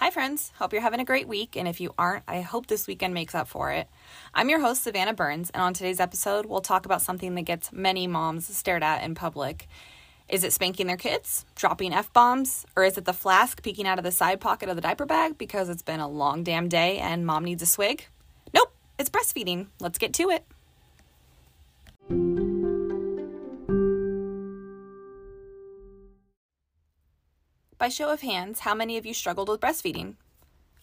Hi, friends. Hope you're having a great week. And if you aren't, I hope this weekend makes up for it. I'm your host, Savannah Burns. And on today's episode, we'll talk about something that gets many moms stared at in public. Is it spanking their kids, dropping F bombs, or is it the flask peeking out of the side pocket of the diaper bag because it's been a long damn day and mom needs a swig? Nope, it's breastfeeding. Let's get to it. By show of hands, how many of you struggled with breastfeeding?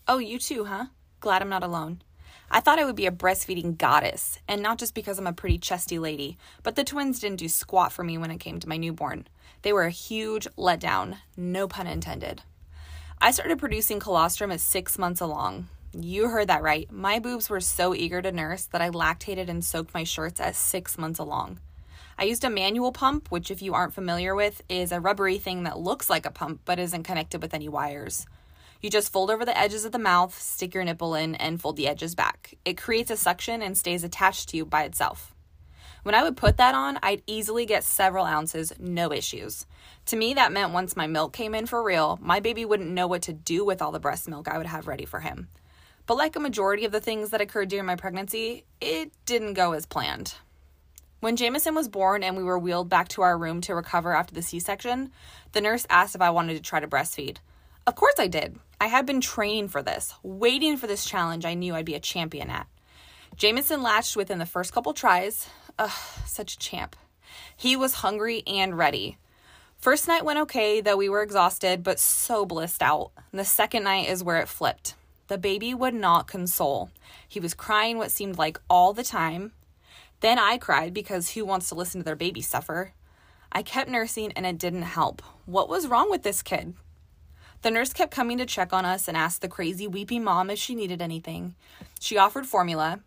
Oh, you too, huh? Glad I'm not alone. I thought I would be a breastfeeding goddess, and not just because I'm a pretty chesty lady, but the twins didn't do squat for me when it came to my newborn. They were a huge letdown, no pun intended. I started producing colostrum at six months along. You heard that right. My boobs were so eager to nurse that I lactated and soaked my shirts at six months along. I used a manual pump, which, if you aren't familiar with, is a rubbery thing that looks like a pump but isn't connected with any wires. You just fold over the edges of the mouth, stick your nipple in, and fold the edges back. It creates a suction and stays attached to you by itself. When I would put that on, I'd easily get several ounces, no issues. To me, that meant once my milk came in for real, my baby wouldn't know what to do with all the breast milk I would have ready for him. But like a majority of the things that occurred during my pregnancy, it didn't go as planned. When Jameson was born and we were wheeled back to our room to recover after the C section, the nurse asked if I wanted to try to breastfeed. Of course I did. I had been training for this, waiting for this challenge I knew I'd be a champion at. Jameson latched within the first couple tries. Ugh, such a champ. He was hungry and ready. First night went okay, though we were exhausted, but so blissed out. And the second night is where it flipped. The baby would not console. He was crying what seemed like all the time, then I cried because who wants to listen to their baby suffer? I kept nursing and it didn't help. What was wrong with this kid? The nurse kept coming to check on us and asked the crazy weepy mom if she needed anything. She offered formula.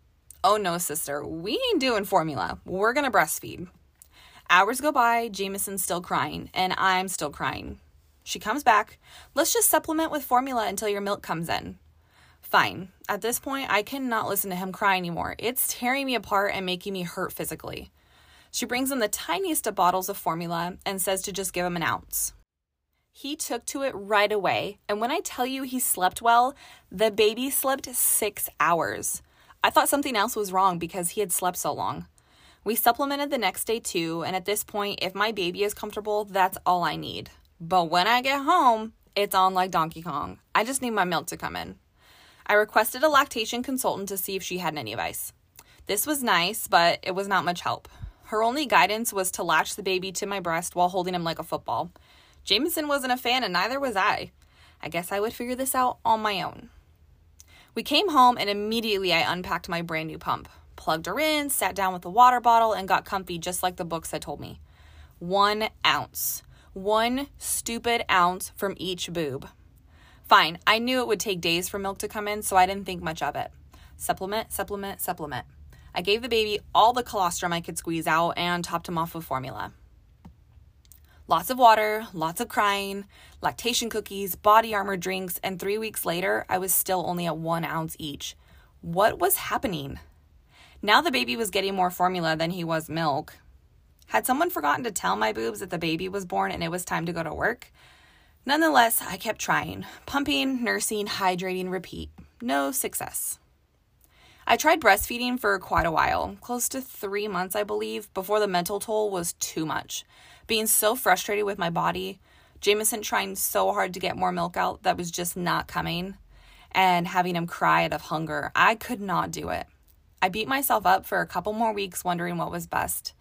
Oh no, sister, we ain't doing formula. We're gonna breastfeed. Hours go by, Jameson's still crying, and I'm still crying. She comes back. Let's just supplement with formula until your milk comes in. Fine. At this point, I cannot listen to him cry anymore. It's tearing me apart and making me hurt physically. She brings him the tiniest of bottles of formula and says to just give him an ounce. He took to it right away, and when I tell you he slept well, the baby slept six hours. I thought something else was wrong because he had slept so long. We supplemented the next day too, and at this point, if my baby is comfortable, that's all I need. But when I get home, it's on like Donkey Kong. I just need my milk to come in. I requested a lactation consultant to see if she had any advice. This was nice, but it was not much help. Her only guidance was to latch the baby to my breast while holding him like a football. Jameson wasn't a fan, and neither was I. I guess I would figure this out on my own. We came home, and immediately I unpacked my brand new pump, plugged her in, sat down with the water bottle, and got comfy just like the books had told me. One ounce. One stupid ounce from each boob. Fine, I knew it would take days for milk to come in, so I didn't think much of it. Supplement, supplement, supplement. I gave the baby all the colostrum I could squeeze out and topped him off with formula. Lots of water, lots of crying, lactation cookies, body armor drinks, and three weeks later, I was still only at one ounce each. What was happening? Now the baby was getting more formula than he was milk. Had someone forgotten to tell my boobs that the baby was born and it was time to go to work? Nonetheless, I kept trying pumping, nursing, hydrating, repeat. No success. I tried breastfeeding for quite a while, close to three months, I believe, before the mental toll was too much. Being so frustrated with my body, Jameson trying so hard to get more milk out that was just not coming, and having him cry out of hunger, I could not do it. I beat myself up for a couple more weeks wondering what was best.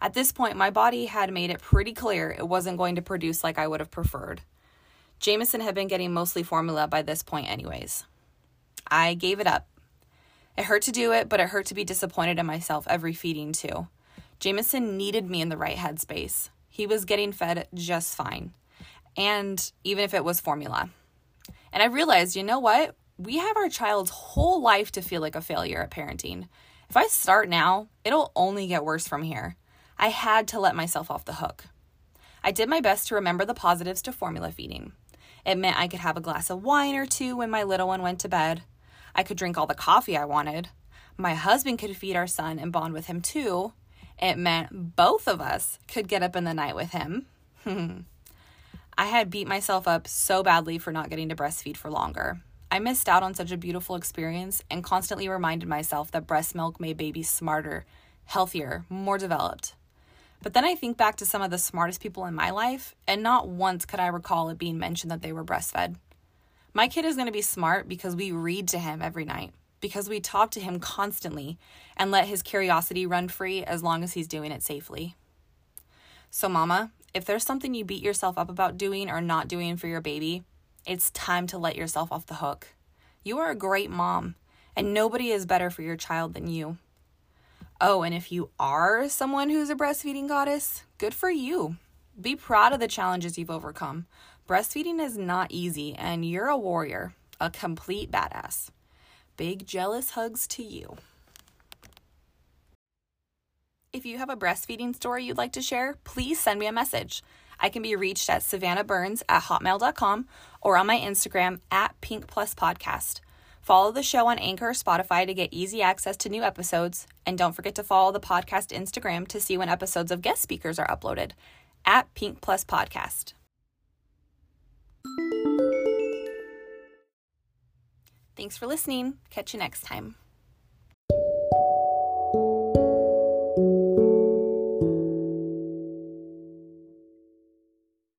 At this point, my body had made it pretty clear it wasn't going to produce like I would have preferred. Jameson had been getting mostly formula by this point, anyways. I gave it up. It hurt to do it, but it hurt to be disappointed in myself every feeding, too. Jameson needed me in the right headspace. He was getting fed just fine, and even if it was formula. And I realized, you know what? We have our child's whole life to feel like a failure at parenting. If I start now, it'll only get worse from here. I had to let myself off the hook. I did my best to remember the positives to formula feeding. It meant I could have a glass of wine or two when my little one went to bed. I could drink all the coffee I wanted. My husband could feed our son and bond with him too. It meant both of us could get up in the night with him. I had beat myself up so badly for not getting to breastfeed for longer. I missed out on such a beautiful experience and constantly reminded myself that breast milk made babies smarter, healthier, more developed. But then I think back to some of the smartest people in my life, and not once could I recall it being mentioned that they were breastfed. My kid is going to be smart because we read to him every night, because we talk to him constantly and let his curiosity run free as long as he's doing it safely. So, Mama, if there's something you beat yourself up about doing or not doing for your baby, it's time to let yourself off the hook. You are a great mom, and nobody is better for your child than you. Oh, and if you are someone who's a breastfeeding goddess, good for you. Be proud of the challenges you've overcome. Breastfeeding is not easy, and you're a warrior, a complete badass. Big jealous hugs to you. If you have a breastfeeding story you'd like to share, please send me a message. I can be reached at savannahburns at hotmail.com or on my Instagram at Pink Plus Podcast. Follow the show on Anchor or Spotify to get easy access to new episodes. And don't forget to follow the podcast Instagram to see when episodes of guest speakers are uploaded at Pink Plus Podcast. Thanks for listening. Catch you next time.